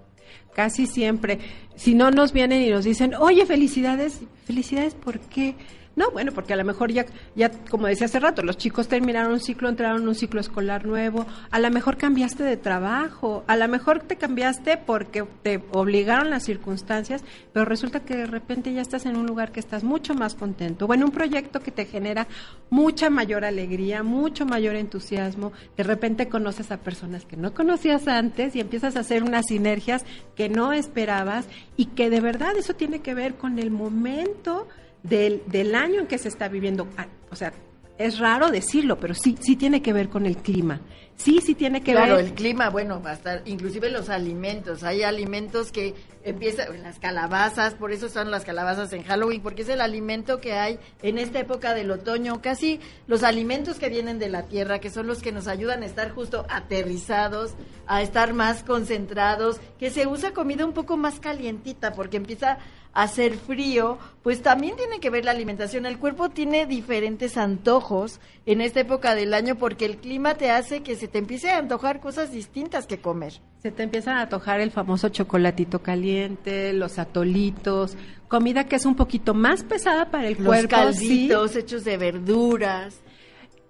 Casi siempre. Si no nos vienen y nos dicen, oye, felicidades, felicidades, ¿por qué? No, bueno, porque a lo mejor ya, ya, como decía hace rato, los chicos terminaron un ciclo, entraron en un ciclo escolar nuevo, a lo mejor cambiaste de trabajo, a lo mejor te cambiaste porque te obligaron las circunstancias, pero resulta que de repente ya estás en un lugar que estás mucho más contento, o en un proyecto que te genera mucha mayor alegría, mucho mayor entusiasmo, de repente conoces a personas que no conocías antes y empiezas a hacer unas sinergias que no esperabas y que de verdad eso tiene que ver con el momento del, del año en que se está viviendo. O sea, es raro decirlo, pero sí, sí tiene que ver con el clima. Sí, sí tiene que claro, ver. el clima, bueno, va a estar, inclusive los alimentos. Hay alimentos que empiezan, las calabazas, por eso están las calabazas en Halloween, porque es el alimento que hay en esta época del otoño. Casi los alimentos que vienen de la tierra, que son los que nos ayudan a estar justo aterrizados, a estar más concentrados, que se usa comida un poco más calientita, porque empieza a hacer frío, pues también tiene que ver la alimentación. El cuerpo tiene diferentes antojos en esta época del año porque el clima te hace que se te empiece a antojar cosas distintas que comer. Se te empiezan a tojar el famoso chocolatito caliente, los atolitos, comida que es un poquito más pesada para el Los cuerpo. sí, calditos hechos de verduras.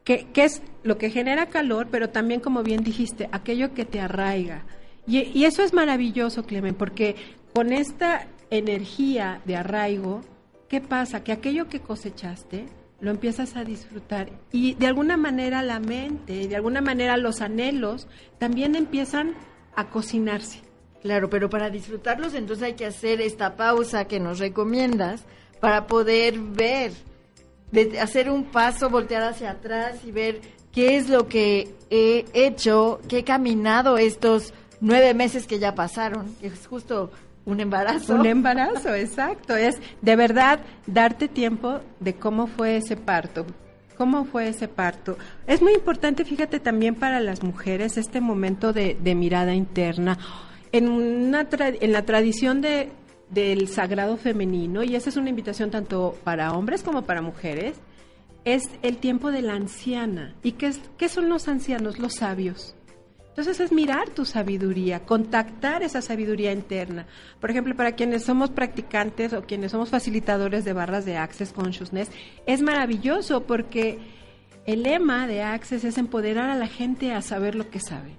que, que es lo que genera calor, pero también, como bien dijiste, aquello que te arraiga. Y, y eso es maravilloso, Clemen, porque con esta energía de arraigo, ¿qué pasa? Que aquello que cosechaste lo empiezas a disfrutar y de alguna manera la mente, de alguna manera los anhelos también empiezan a cocinarse. Claro, pero para disfrutarlos entonces hay que hacer esta pausa que nos recomiendas para poder ver, de- hacer un paso, voltear hacia atrás y ver qué es lo que he hecho, qué he caminado estos nueve meses que ya pasaron, que es justo un embarazo. Un embarazo, exacto. Es de verdad darte tiempo de cómo fue ese parto. ¿Cómo fue ese parto? Es muy importante, fíjate, también para las mujeres este momento de, mirada interna. En, una tra- en la tradición de, del sagrado femenino, y esa es una invitación tanto para hombres como para mujeres, es el tiempo de la anciana. ¿Y qué, es, qué son los ancianos? Los sabios. Entonces es mirar tu sabiduría, contactar esa sabiduría interna. Por ejemplo, para quienes somos practicantes o quienes somos facilitadores de barras de Access Consciousness, es maravilloso porque el lema de Access es empoderar a la gente a saber lo que sabe.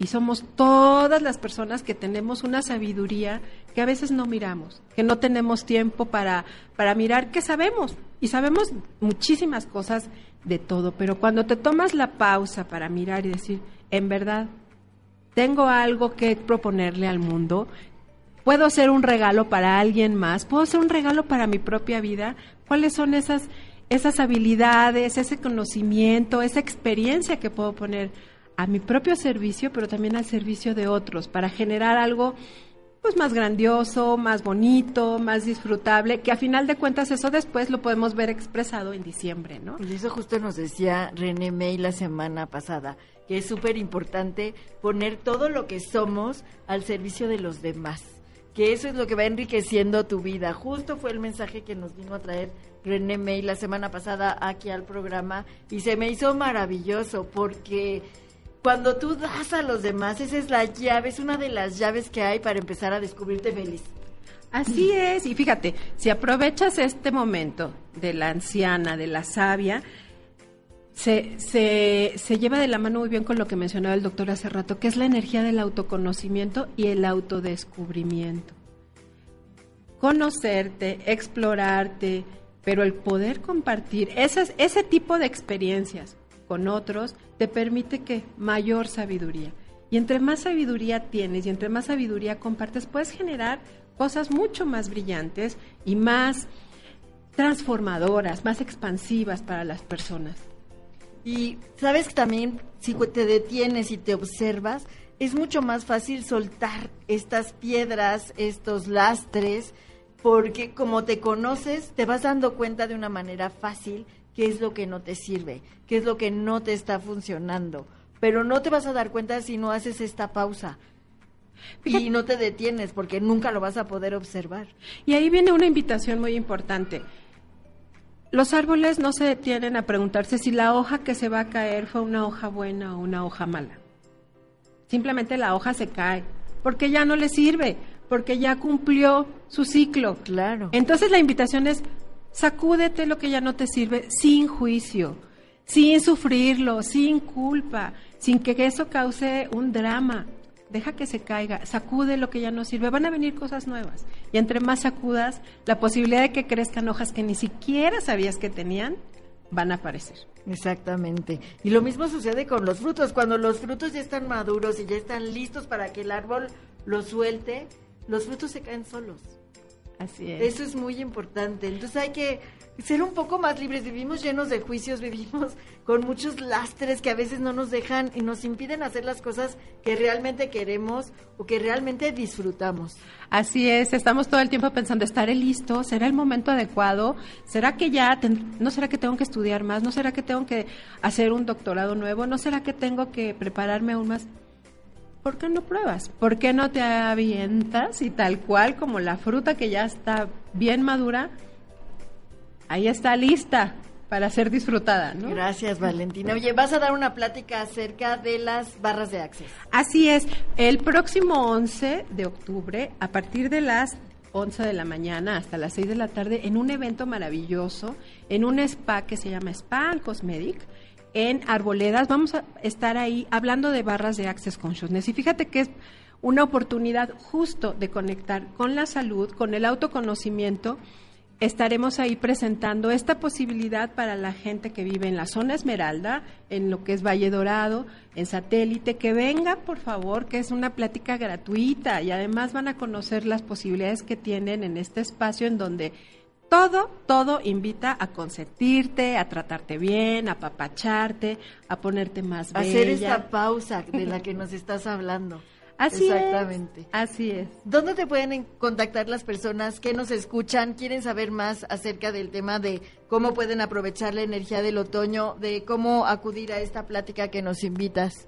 Y somos todas las personas que tenemos una sabiduría que a veces no miramos, que no tenemos tiempo para, para mirar qué sabemos. Y sabemos muchísimas cosas de todo, pero cuando te tomas la pausa para mirar y decir, en verdad, tengo algo que proponerle al mundo, puedo hacer un regalo para alguien más, puedo hacer un regalo para mi propia vida, ¿cuáles son esas, esas habilidades, ese conocimiento, esa experiencia que puedo poner a mi propio servicio, pero también al servicio de otros, para generar algo pues más grandioso, más bonito, más disfrutable, que a final de cuentas eso después lo podemos ver expresado en diciembre, ¿no? Eso justo nos decía René May la semana pasada, que es súper importante poner todo lo que somos al servicio de los demás, que eso es lo que va enriqueciendo tu vida. Justo fue el mensaje que nos vino a traer René May la semana pasada aquí al programa y se me hizo maravilloso porque cuando tú das a los demás, esa es la llave, es una de las llaves que hay para empezar a descubrirte feliz. Así es, y fíjate, si aprovechas este momento de la anciana, de la sabia, se, se, lleva de la mano muy bien con lo que mencionaba el doctor hace rato, que es la energía del autoconocimiento y el autodescubrimiento. Conocerte, explorarte, pero el poder compartir ese tipo de experiencias con otros te permite que mayor sabiduría. Y entre más sabiduría tienes y entre más sabiduría compartes, puedes generar cosas mucho más brillantes y más transformadoras, más expansivas para las personas. Y sabes que también si te detienes y te observas, es mucho más fácil soltar estas piedras, estos lastres, porque como te conoces, te vas dando cuenta de una manera fácil qué es lo que no te sirve, qué es lo que no te está funcionando. pero no te vas a dar cuenta si no haces esta pausa. Y no te detienes porque nunca lo vas a poder observar. Y ahí viene una invitación muy importante. Los árboles no se detienen a preguntarse si la hoja que se va a caer fue una hoja buena o una hoja mala. Simplemente la hoja se cae porque ya no le sirve, porque ya cumplió su ciclo. Claro. Entonces la invitación es sacúdete lo que ya no te sirve sin juicio, sin sufrirlo, sin culpa, sin que eso cause un drama deja que se caiga, sacude lo que ya no sirve, van a venir cosas nuevas. Y entre más sacudas, la posibilidad de que crezcan hojas que ni siquiera sabías que tenían, van a aparecer. Exactamente. Y lo mismo sucede con los frutos. Cuando los frutos ya están maduros y ya están listos para que el árbol los suelte, los frutos se caen solos. Así es. Eso es muy importante. Entonces hay que ser un poco más libres. Vivimos llenos de juicios, (laughs) vivimos con muchos lastres que a veces no nos dejan y nos impiden hacer las cosas que realmente queremos o que realmente disfrutamos. Así es, estamos todo el tiempo pensando, ¿estaré listo? ¿Será el momento adecuado? ¿Será que ya, no será que tengo que estudiar más? ¿No será que tengo que hacer un doctorado nuevo? ¿No será que tengo que prepararme aún más? ¿Por qué no pruebas? ¿Por qué no te avientas y tal cual como la fruta que ya está bien madura? Ahí está lista para ser disfrutada, ¿no? Gracias, Valentina. Oye, vas a dar una plática acerca de las barras de acceso. Así es. El próximo 11 de octubre, a partir de las 11 de la mañana hasta las 6 de la tarde, en un evento maravilloso, en un spa que se llama Spa Cosmetic, en Arboledas. Vamos a estar ahí hablando de barras de Access Consciousness. Y fíjate que es una oportunidad justo de conectar con la salud, con el autoconocimiento estaremos ahí presentando esta posibilidad para la gente que vive en la zona Esmeralda, en lo que es Valle Dorado, en satélite, que venga por favor, que es una plática gratuita y además van a conocer las posibilidades que tienen en este espacio en donde todo, todo invita a consentirte, a tratarte bien, a papacharte, a ponerte más bella. Hacer esta pausa de la (laughs) que nos estás hablando. Así Exactamente. Así es. ¿Dónde te pueden contactar las personas que nos escuchan, quieren saber más acerca del tema de cómo pueden aprovechar la energía del otoño, de cómo acudir a esta plática que nos invitas?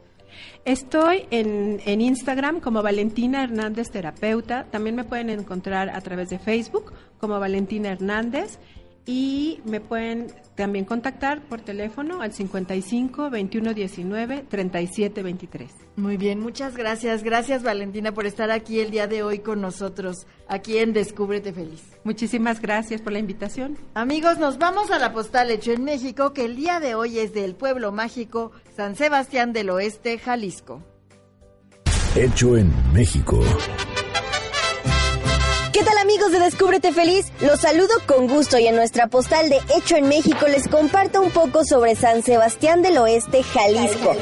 Estoy en, en, Instagram como Valentina Hernández Terapeuta. También me pueden encontrar a través de Facebook como Valentina Hernández y me pueden también contactar por teléfono al 55 21 19 37 23. Muy bien, muchas gracias. Gracias Valentina por estar aquí el día de hoy con nosotros, aquí en Descúbrete Feliz. Muchísimas gracias por la invitación. Amigos, nos vamos a la postal hecho en México, que el día de hoy es del pueblo mágico San Sebastián del Oeste, Jalisco. Hecho en México. ¿Qué tal amigos de Descúbrete Feliz? Los saludo con gusto y en nuestra postal de Hecho en México les comparto un poco sobre San Sebastián del Oeste, Jalisco.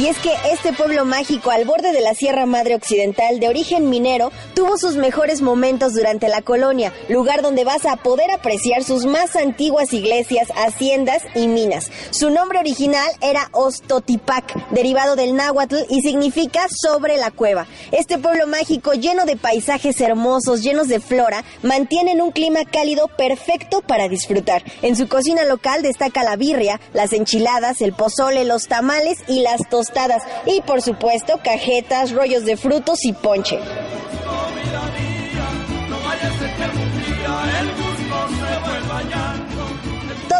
Y es que este pueblo mágico al borde de la Sierra Madre Occidental de origen minero tuvo sus mejores momentos durante la colonia, lugar donde vas a poder apreciar sus más antiguas iglesias, haciendas y minas. Su nombre original era Ostotipac, derivado del náhuatl y significa sobre la cueva. Este pueblo mágico lleno de paisajes hermosos, llenos de flora, mantienen un clima cálido perfecto para disfrutar. En su cocina local destaca la birria, las enchiladas, el pozole, los tamales y las tostadas y por supuesto cajetas, rollos de frutos y ponche.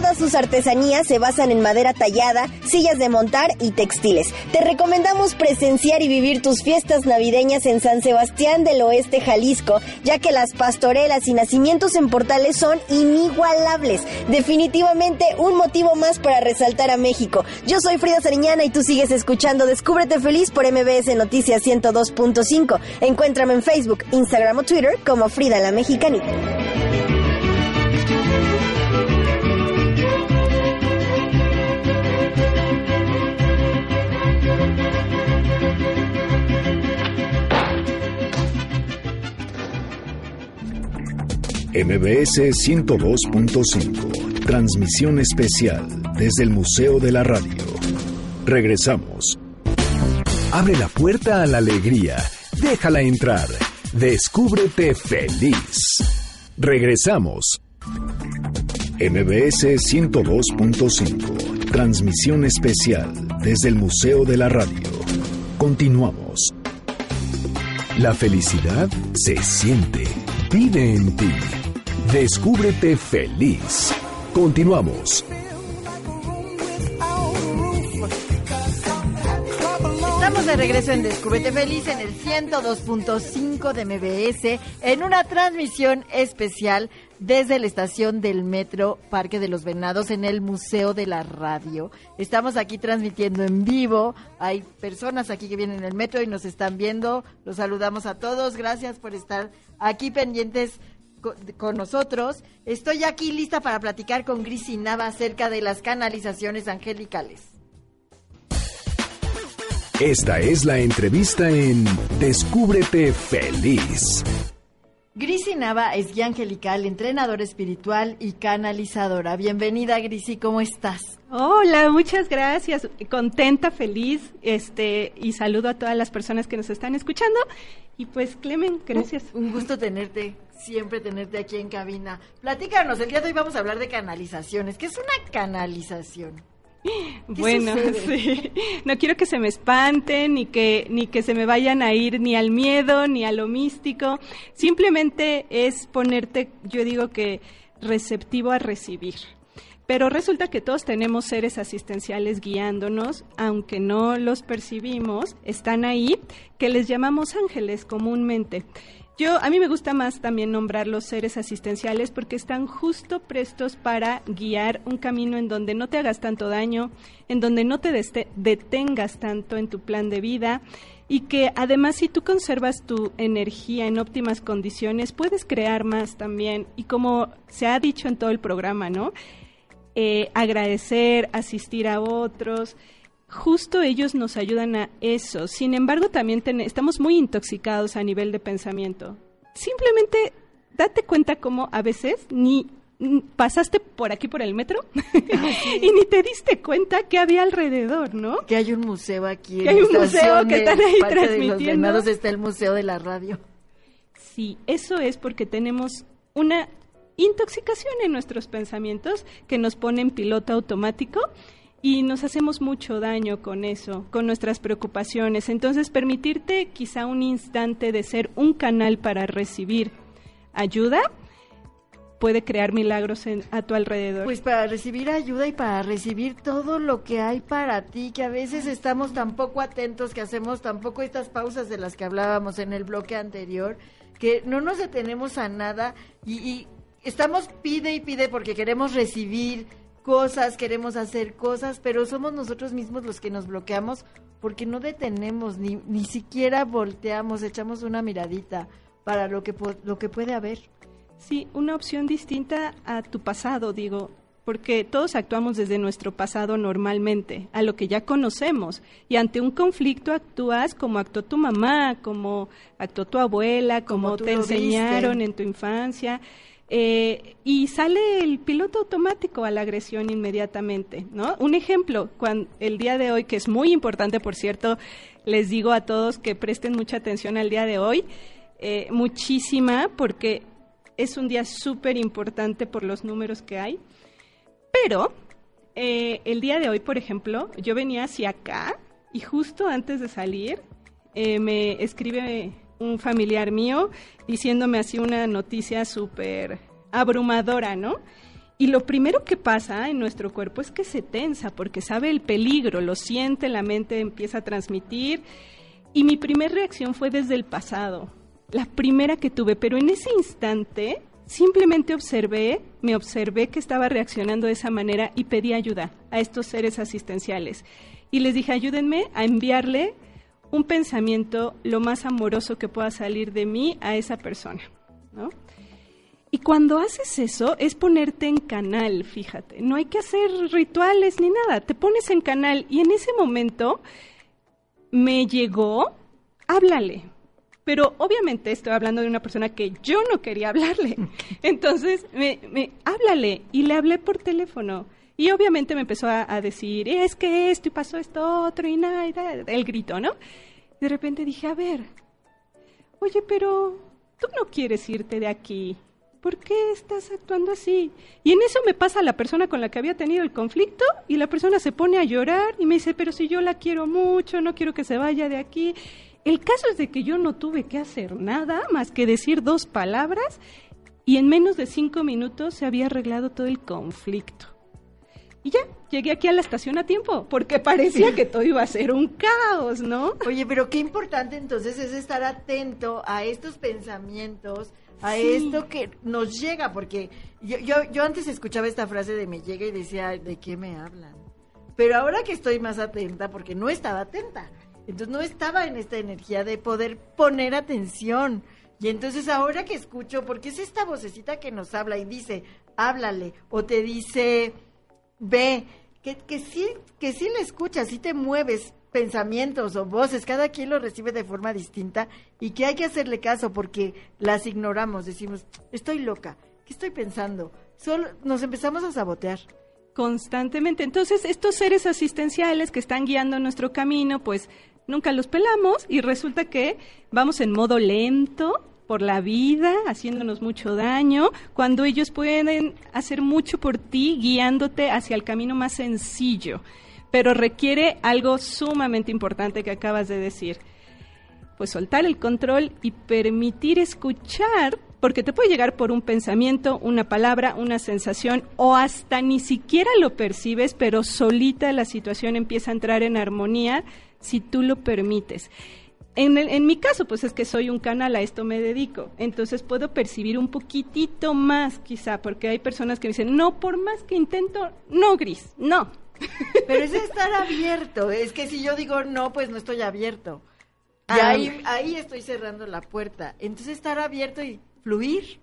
Todas sus artesanías se basan en madera tallada, sillas de montar y textiles. Te recomendamos presenciar y vivir tus fiestas navideñas en San Sebastián del Oeste, Jalisco, ya que las pastorelas y nacimientos en portales son inigualables. Definitivamente un motivo más para resaltar a México. Yo soy Frida Sariñana y tú sigues escuchando Descúbrete Feliz por MBS Noticias 102.5. Encuéntrame en Facebook, Instagram o Twitter como Frida la Mexicanita. MBS 102.5. Transmisión especial desde el Museo de la Radio. Regresamos. Abre la puerta a la alegría. Déjala entrar. Descúbrete feliz. Regresamos. MBS 102.5 Transmisión especial desde el Museo de la Radio. Continuamos. La felicidad se siente, vive en ti. Descúbrete feliz. Continuamos. Estamos de regreso en Descúbrete Feliz en el 102.5 de MBS en una transmisión especial desde la estación del Metro Parque de los Venados en el Museo de la Radio. Estamos aquí transmitiendo en vivo. Hay personas aquí que vienen en el metro y nos están viendo. Los saludamos a todos. Gracias por estar aquí pendientes con nosotros. Estoy aquí lista para platicar con Gris y Nava acerca de las canalizaciones angelicales. Esta es la entrevista en Descúbrete feliz. Grisi Nava es guía angelical, entrenadora espiritual y canalizadora. Bienvenida, Grisi, ¿cómo estás? Hola, muchas gracias. Contenta, feliz, este, y saludo a todas las personas que nos están escuchando. Y pues, Clemen, gracias. Un gusto tenerte, siempre tenerte aquí en cabina. Platícanos, el día de hoy vamos a hablar de canalizaciones. ¿Qué es una canalización? Bueno, (laughs) sí. No quiero que se me espanten ni que ni que se me vayan a ir ni al miedo ni a lo místico. Simplemente es ponerte, yo digo que receptivo a recibir. Pero resulta que todos tenemos seres asistenciales guiándonos, aunque no los percibimos, están ahí, que les llamamos ángeles comúnmente. Yo, a mí me gusta más también nombrar los seres asistenciales porque están justo prestos para guiar un camino en donde no te hagas tanto daño, en donde no te detengas tanto en tu plan de vida y que además si tú conservas tu energía en óptimas condiciones, puedes crear más también. Y como se ha dicho en todo el programa, ¿no? Eh, agradecer, asistir a otros, justo ellos nos ayudan a eso. Sin embargo, también ten- estamos muy intoxicados a nivel de pensamiento. Simplemente date cuenta cómo a veces ni pasaste por aquí por el metro (laughs) (laughs) y ni te diste cuenta que había alrededor, ¿no? Que hay un museo aquí. Que hay un museo que de están ahí de los transmitiendo. Venados está el Museo de la Radio. Sí, eso es porque tenemos una intoxicación en nuestros pensamientos que nos pone en piloto automático y nos hacemos mucho daño con eso, con nuestras preocupaciones. Entonces, permitirte quizá un instante de ser un canal para recibir ayuda puede crear milagros en- a tu alrededor. Pues para recibir ayuda y para recibir todo lo que hay para ti, que a veces estamos tan poco atentos, que hacemos tampoco estas pausas de las que hablábamos en el bloque anterior, que no nos detenemos a nada y, y estamos pide y pide porque queremos recibir cosas, queremos hacer cosas, pero somos nosotros mismos los que nos bloqueamos porque no detenemos, ni, ni siquiera volteamos, echamos una miradita para lo que, lo que puede haber. Sí, una opción distinta a tu pasado, digo, porque todos actuamos desde nuestro pasado normalmente, a lo que ya conocemos, y ante un conflicto actúas como actuó tu mamá, como actuó tu abuela, como, te viste. enseñaron en tu infancia, eh, y sale el piloto automático a la agresión inmediatamente, ¿no? Un ejemplo, cuando, el día de hoy, que es muy importante, por cierto, les digo a todos que presten mucha atención al día de hoy, eh, muchísima, porque es un día súper importante por los números que hay. Pero eh, el día de hoy, por ejemplo, yo venía hacia acá y justo antes de salir me escribe un familiar mío diciéndome así una noticia súper abrumadora, ¿no? Y lo primero que pasa en nuestro cuerpo es que se tensa porque sabe el peligro, lo siente, la mente empieza a transmitir. Y mi primera reacción fue desde el pasado, la primera que tuve, pero en ese instante simplemente observé, me observé que estaba reaccionando de esa manera y pedí ayuda a estos seres asistenciales. Y les dije, ayúdenme a enviarle un pensamiento lo más amoroso que pueda salir de mí a esa persona, ¿no? Y cuando haces eso es ponerte en canal, fíjate. No hay que hacer rituales ni nada. Te pones en canal y en ese momento me llegó, háblale. Pero obviamente estoy hablando de una persona que yo no quería hablarle. Entonces, me, me háblale y le hablé por teléfono. Y obviamente me empezó a, decir, es que esto y pasó esto otro y nada, y da- el grito, ¿no? De repente dije, a ver, oye, pero tú no quieres irte de aquí. ¿por qué estás actuando así? Y en eso me pasa la persona con la que había tenido el conflicto y la persona se pone a llorar y me dice, pero si yo la quiero mucho, no quiero que se vaya de aquí. El caso es de que yo no tuve que hacer nada más que decir dos palabras y en menos de cinco minutos se había arreglado todo el conflicto. Y ya, llegué aquí a la estación a tiempo, porque parecía que todo iba a ser un caos, ¿no? Oye, pero qué importante entonces es estar atento a estos pensamientos, a esto que nos llega, porque yo, yo, yo antes escuchaba esta frase de me llega y decía, ¿de qué me hablan? Pero ahora que estoy más atenta, porque no estaba atenta, entonces no estaba en esta energía de poder poner atención. Y entonces ahora que escucho, porque es esta vocecita que nos habla y dice, háblale, o te dice, ve, que, que sí, que sí le escuchas, sí te mueves pensamientos o voces, cada quien lo recibe de forma distinta y que hay que hacerle caso porque las ignoramos, decimos, estoy loca, ¿qué estoy pensando? Solo nos empezamos a sabotear. Constantemente. Entonces, estos seres asistenciales que están guiando nuestro camino, pues nunca los pelamos y resulta que vamos en modo lento, por la vida, haciéndonos mucho daño, cuando ellos pueden hacer mucho por ti, guiándote hacia el camino más sencillo. Pero requiere algo sumamente importante que acabas de decir. Pues soltar el control y permitir escuchar, porque te puede llegar por un pensamiento, una palabra, una sensación, o hasta ni siquiera lo percibes, pero solita la situación empieza a entrar en armonía si tú lo permites. En, en, mi caso, pues es que soy un canal, a esto me dedico. Entonces puedo percibir un poquitito más, quizá, porque hay personas que dicen, no, por más que intento, no, Gris, no. (laughs) Pero es estar abierto. Es que si yo digo no, pues no estoy abierto. Y ah. ahí, ahí estoy cerrando la puerta. Entonces estar abierto y fluir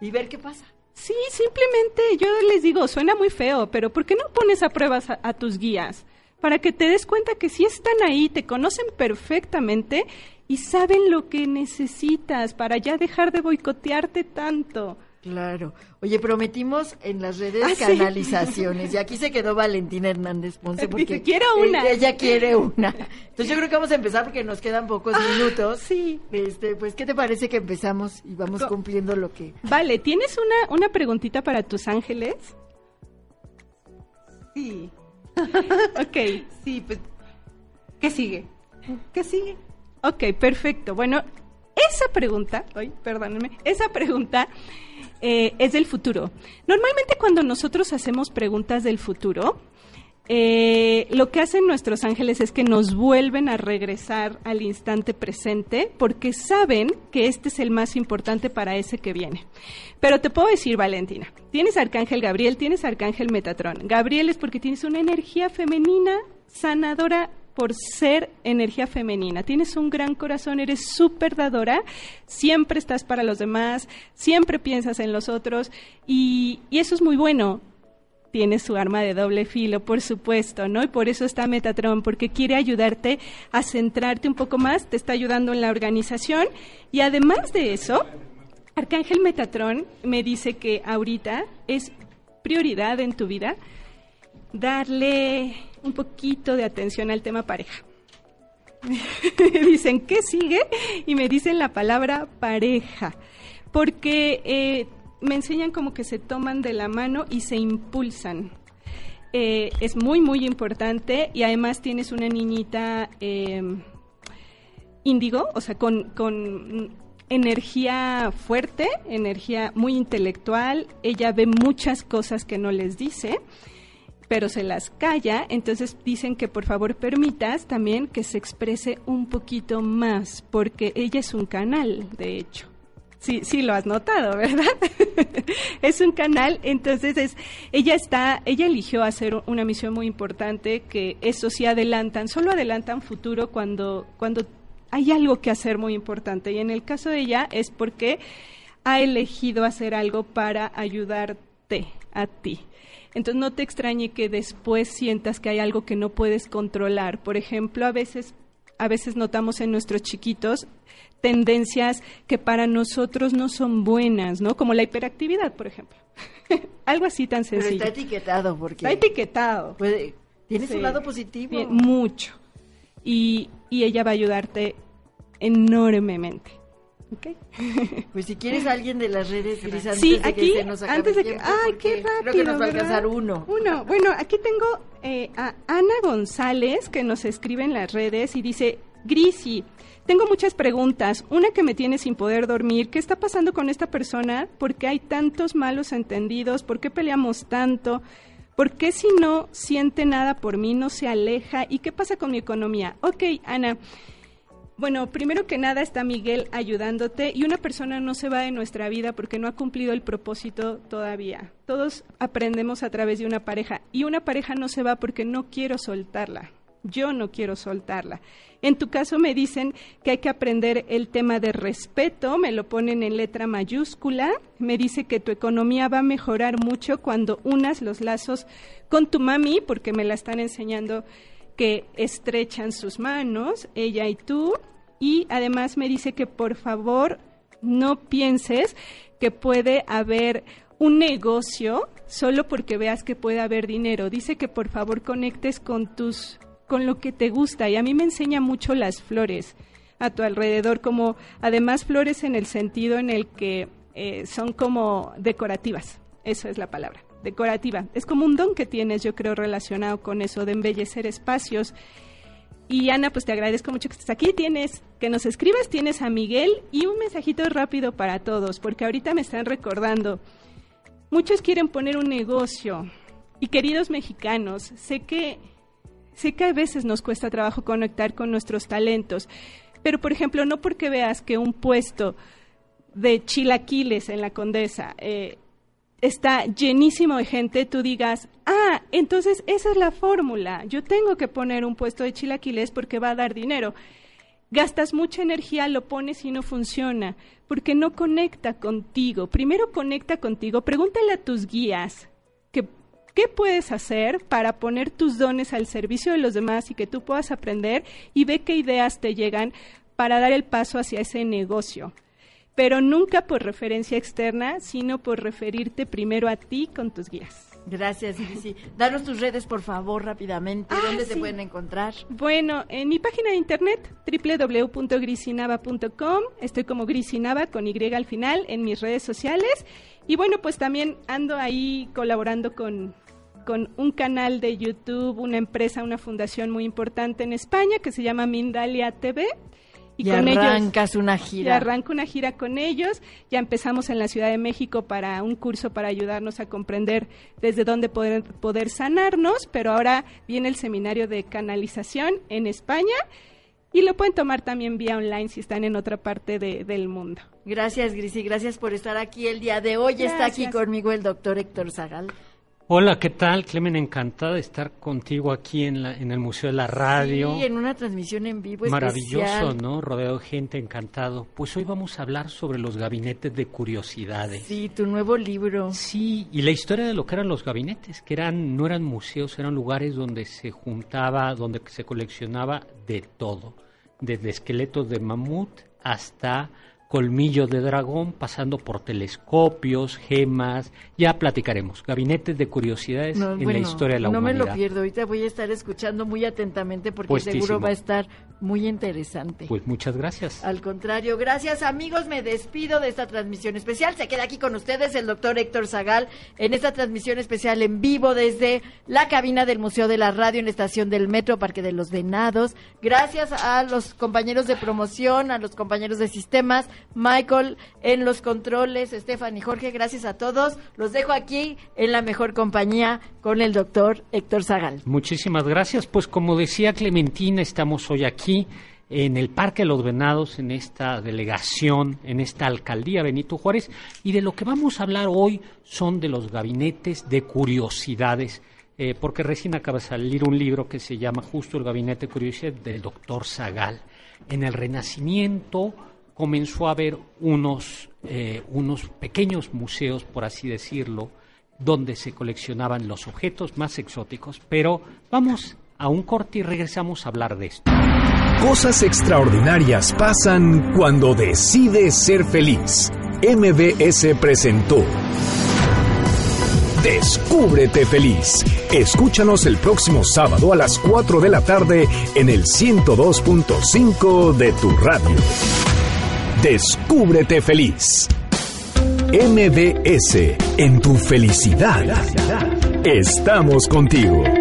y ver qué pasa. Sí, simplemente yo les digo, suena muy feo, pero ¿por qué no pones a pruebas a tus guías? Para que te des cuenta que si están ahí, te conocen perfectamente y saben lo que necesitas para ya dejar de boicotearte tanto. Claro. Oye, prometimos en las redes ah, canalizaciones y aquí se quedó Valentina Hernández Ponce (laughs) porque quiero una. Ella, quiere una. Entonces yo creo que vamos a empezar porque nos quedan pocos ah, minutos. Sí. Este, pues ¿qué te parece que empezamos y vamos cumpliendo lo que Vale, ¿tienes una una preguntita para tus ángeles? Sí. (laughs) ok, sí, pues, ¿qué sigue? ¿Qué sigue? Ok, perfecto. Bueno, esa pregunta, ay, perdónenme, esa pregunta eh, es del futuro. Normalmente cuando nosotros hacemos preguntas del futuro, eh, lo que hacen nuestros ángeles es que nos vuelven a regresar al instante presente porque saben que este es el más importante para ese que viene. Pero te puedo decir, Valentina, tienes Arcángel Gabriel, tienes Arcángel Metatrón. Gabriel es porque tienes una energía femenina sanadora por ser energía femenina. Tienes un gran corazón, eres súper dadora, siempre estás para los demás, siempre piensas en los otros y, y eso es muy bueno tiene su arma de doble filo, por supuesto, ¿no? Y por eso está Metatron, porque quiere ayudarte a centrarte un poco más, te está ayudando en la organización y además de eso, Arcángel Metatron me dice que ahorita es prioridad en tu vida darle un poquito de atención al tema pareja. (laughs) dicen, ¿qué sigue? Y me dicen la palabra pareja, porque eh, me enseñan como que se toman de la mano y se impulsan. Eh, es muy, muy importante y además tienes una niñita eh, índigo, o sea, con, con energía fuerte, energía muy intelectual. Ella ve muchas cosas que no les dice pero se las calla, entonces dicen que por favor permitas también que se exprese un poquito más, porque ella es un canal, de hecho. Sí, sí lo has notado, ¿verdad? (laughs) es un canal, entonces es, ella está, ella eligió hacer una misión muy importante que eso sí adelantan, solo adelantan futuro cuando, cuando hay algo que hacer muy importante. Y en el caso de ella es porque ha elegido hacer algo para ayudarte a ti. Entonces no te extrañe que después sientas que hay algo que no puedes controlar. Por ejemplo, a veces a veces notamos en nuestros chiquitos tendencias que para nosotros no son buenas, ¿no? Como la hiperactividad, por ejemplo. (laughs) Algo así tan sencillo. Pero está etiquetado porque... Está etiquetado. tiene su lado positivo. mucho. Y, y ella va a ayudarte enormemente. ¿Ok? (laughs) Pues si quieres alguien de las redes, Gris, antes Sí, de aquí, que se nos acabe antes de que... tiempo, ¡Ay, qué rápido! Creo que nos va a alcanzar uno. Uno. Bueno, aquí tengo eh, a Ana González que nos escribe en las redes y dice, Grisi, tengo muchas preguntas. Una que me tiene sin poder dormir. ¿Qué está pasando con esta persona? ¿Por qué hay tantos malos entendidos? ¿Por qué peleamos tanto? ¿Por qué si no siente nada por mí no se aleja? ¿Y qué pasa con mi economía? Ok, Ana. Bueno, primero que nada está Miguel ayudándote y una persona no se va de nuestra vida porque no ha cumplido el propósito todavía. Todos aprendemos a través de una pareja y una pareja no se va porque no quiero soltarla. Yo no quiero soltarla. En tu caso me dicen que hay que aprender el tema de respeto, me lo ponen en letra mayúscula, me dice que tu economía va a mejorar mucho cuando unas los lazos con tu mami, porque me la están enseñando que estrechan sus manos, ella y tú, y además me dice que por favor no pienses que puede haber un negocio solo porque veas que puede haber dinero. Dice que por favor conectes con tus con lo que te gusta y a mí me enseña mucho las flores a tu alrededor como además flores en el sentido en el que eh, son como decorativas. Eso es la palabra decorativa. Es como un don que tienes, yo creo, relacionado con eso de embellecer espacios. Y Ana, pues te agradezco mucho que estés aquí. Tienes que nos escribas, tienes a Miguel y un mensajito rápido para todos, porque ahorita me están recordando. Muchos quieren poner un negocio. Y queridos mexicanos, sé que sé que a veces nos cuesta trabajo conectar con nuestros talentos, pero por ejemplo, no porque veas que un puesto de chilaquiles en la Condesa eh, está llenísimo de gente, tú digas, ah, entonces esa es la fórmula, yo tengo que poner un puesto de chilaquiles porque va a dar dinero. Gastas mucha energía, lo pones y no funciona, porque no conecta contigo. Primero conecta contigo, pregúntale a tus guías que, qué puedes hacer para poner tus dones al servicio de los demás y que tú puedas aprender y ve qué ideas te llegan para dar el paso hacia ese negocio pero nunca por referencia externa, sino por referirte primero a ti con tus guías. Gracias, Grisi. Danos tus redes, por favor, rápidamente. Ah, ¿Dónde te pueden encontrar? Bueno, en mi página de internet www.grisinava.com, estoy como Grisinava con Y al final en mis redes sociales y bueno, pues también ando ahí colaborando con con un canal de YouTube, una empresa, una fundación muy importante en España que se llama Mindalia TV. Y, con ellos- arrancas una Y gira. arranco una gira con ellos. Ya empezamos en la Ciudad de México para un curso para ayudarnos a comprender desde dónde poder, poder sanarnos, pero ahora viene el seminario de canalización en España y lo pueden tomar también vía online si están en otra parte de- del mundo. Gracias, Grisi. Gracias por estar aquí el día de hoy. Está aquí conmigo el doctor Héctor Zagal. Hola, ¿qué tal? Clemen, encantada de estar contigo aquí en, la, en el Museo de la Radio. Sí, en una transmisión en vivo Maravilloso, especial. ¿no? Rodeado de gente, encantado. Pues hoy vamos a hablar sobre los gabinetes de curiosidades. Sí, tu nuevo libro. Sí, y la historia de lo que eran los gabinetes, que eran no eran museos, eran lugares donde se juntaba, donde se coleccionaba de todo, desde esqueletos de mamut hasta colmillos de dragón, pasando por telescopios, gemas, ya platicaremos, gabinetes de curiosidades No, en la historia de la no humanidad. me lo pierdo. Ahorita voy a estar escuchando muy atentamente porque Puestísimo. seguro va a estar muy interesante. Pues muchas gracias. Al contrario, gracias amigos, me despido de esta transmisión especial. Se queda aquí con ustedes el doctor Héctor Zagal en esta transmisión especial en vivo desde la cabina del Museo de la Radio en la estación del Metro Parque de los Venados. Gracias a los compañeros de promoción, a los compañeros de sistemas, Michael en los controles, Estefan y Jorge, gracias a todos. Los dejo aquí en la mejor compañía con el doctor Héctor Zagal. Muchísimas gracias. Pues como decía Clementina, estamos hoy aquí en el Parque de los Venados, en esta delegación, en esta alcaldía Benito Juárez, y de lo que vamos a hablar hoy son de los gabinetes de curiosidades, eh, porque recién acaba de salir un libro que se llama justo El Gabinete de Curiosidades del doctor Zagal. En el Renacimiento comenzó a haber unos, eh, unos pequeños museos, por así decirlo, donde se coleccionaban los objetos más exóticos, pero vamos a un corte y regresamos a hablar de esto. Cosas extraordinarias pasan cuando decides ser feliz. MBS presentó Descúbrete feliz. Escúchanos el próximo sábado a las 4 de la tarde en el 102.5 de tu radio. Descúbrete feliz. MBS, en tu felicidad. Estamos contigo.